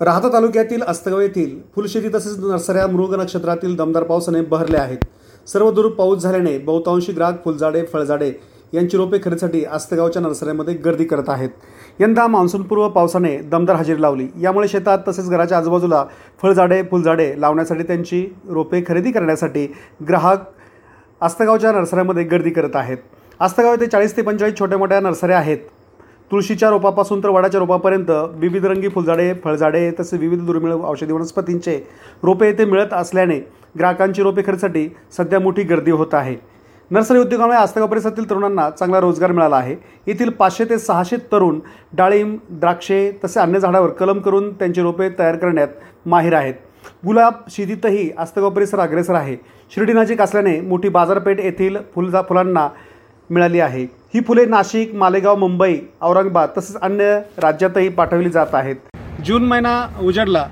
राहता तालुक्यातील अस्तगाव येथील फुलशेती तसेच नर्सऱ्या मृग नक्षत्रातील दमदार पावसाने बहरल्या आहेत. सर्वदूर पाऊस झाल्याने बहुतांशी ग्राहक फुलझाडे फळझाडे यांची रोपे खरेदीसाठी आस्तगावच्या नर्सऱ्यामध्ये गर्दी करत आहेत. यंदा मान्सूनपूर्व पावसाने दमदार हजेरी लावली. यामुळे शेतात तसेच घराच्या आजूबाजूला फळझाडे फुलझाडे लावण्यासाठी त्यांची रोपे खरेदी करण्यासाठी ग्राहक आस्तगावच्या नर्सऱ्यामध्ये गर्दी करत आहेत. आस्तगाव येथे चाळीस ते पंचेचाळीस छोट्या मोठ्या नर्सऱ्या आहेत. तुळशीच्या रोपापासून तर वडाच्या रोपापर्यंत विविध रंगी फुलझाडे फळझाडे तसे विविध दुर्मिळ औषधी वनस्पतींचे रोपे येथे मिळत असल्याने ग्राहकांची रोपे खरेदीसाठी सध्या मोठी गर्दी होत आहे. नर्सरी उद्योगामुळे आस्तगाव परिसरातील तरुणांना चांगला रोजगार मिळाला आहे. येथील पाचशे ते सहाशे तरुण डाळिंब द्राक्षे तसे अन्य झाडावर कलम करून त्यांची रोपे तयार करण्यात माहीर आहेत. गुलाब शेतीतही आस्तगाव परिसर अग्रेसर आहे. शिर्डी नजीक असल्याने मोठी बाजारपेठ येथील फुलझा फुलांना मिळाली आहे. ही फुले नाशिक मालेगाव मुंबई औरंगाबाद तसेच अन्य राज्यातही पाठवली जात आहेत. जून महिना उजडला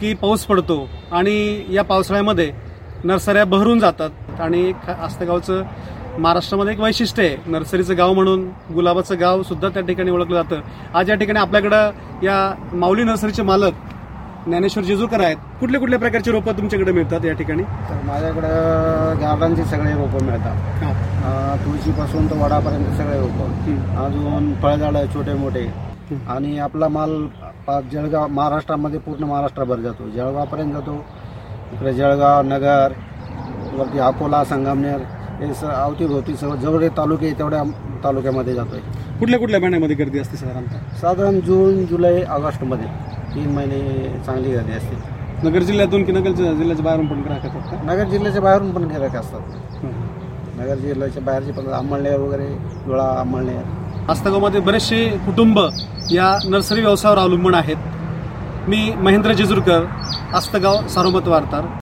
की पाऊस पडतो आणि या पावसाळ्यामध्ये नर्सऱ्या बहरून जातात. आणि एक आस्तगावचं महाराष्ट्रामध्ये एक वैशिष्ट्य आहे. नर्सरीचं गाव म्हणून गुलाबाचं गाव सुद्धा त्या ठिकाणी ओळखलं जातं. आज या ठिकाणी आपल्याकडं या माऊली नर्सरीचे मालक ज्ञानेश्वर जेजूरकर आहेत. कुठल्या कुठल्या प्रकारची रोपं तुमच्याकडे मिळतात या ठिकाणी? तर माझ्याकडं गार्डनचे सगळे रोपं मिळतात. अं, तुळशीपासून तर वडापर्यंत सगळे रोपं. अजून फळझाडं छोटे मोठे आणि आपला माल पा- जळगाव महाराष्ट्रामध्ये पूर्ण महाराष्ट्रभर जातो. जळगावपर्यंत जातो. इकडे जळगाव नगर वरती अकोला संगमनेर हे स अवतीभोवती सर्व जेवढे तालुके आहे तेवढ्या तालुक्यामध्ये जातोय. कुठल्या कुठल्या महिन्यामध्ये गर्दी असते साधारणतः? साधारण जून जुलै ऑगस्टमध्ये. तीन महिने चांगली गर्दी असते. नगर जिल्ह्यातून की नगर जि- जिल्ह्याच्या बाहेरून पण ग्राहक येतात का? नगर जिल्ह्याच्या बाहेरून पण गिरायक असतात. नगर जिल्ह्याच्या बाहेरचे पण अंमळनेर वगैरे धुळा अंमळनेर आस्तगावमध्ये बरेचसे कुटुंब या नर्सरी व्यवसायावर अवलंबून आहेत. मी महेंद्र जेजूरकर आस्तगाव सारोमत वार्तार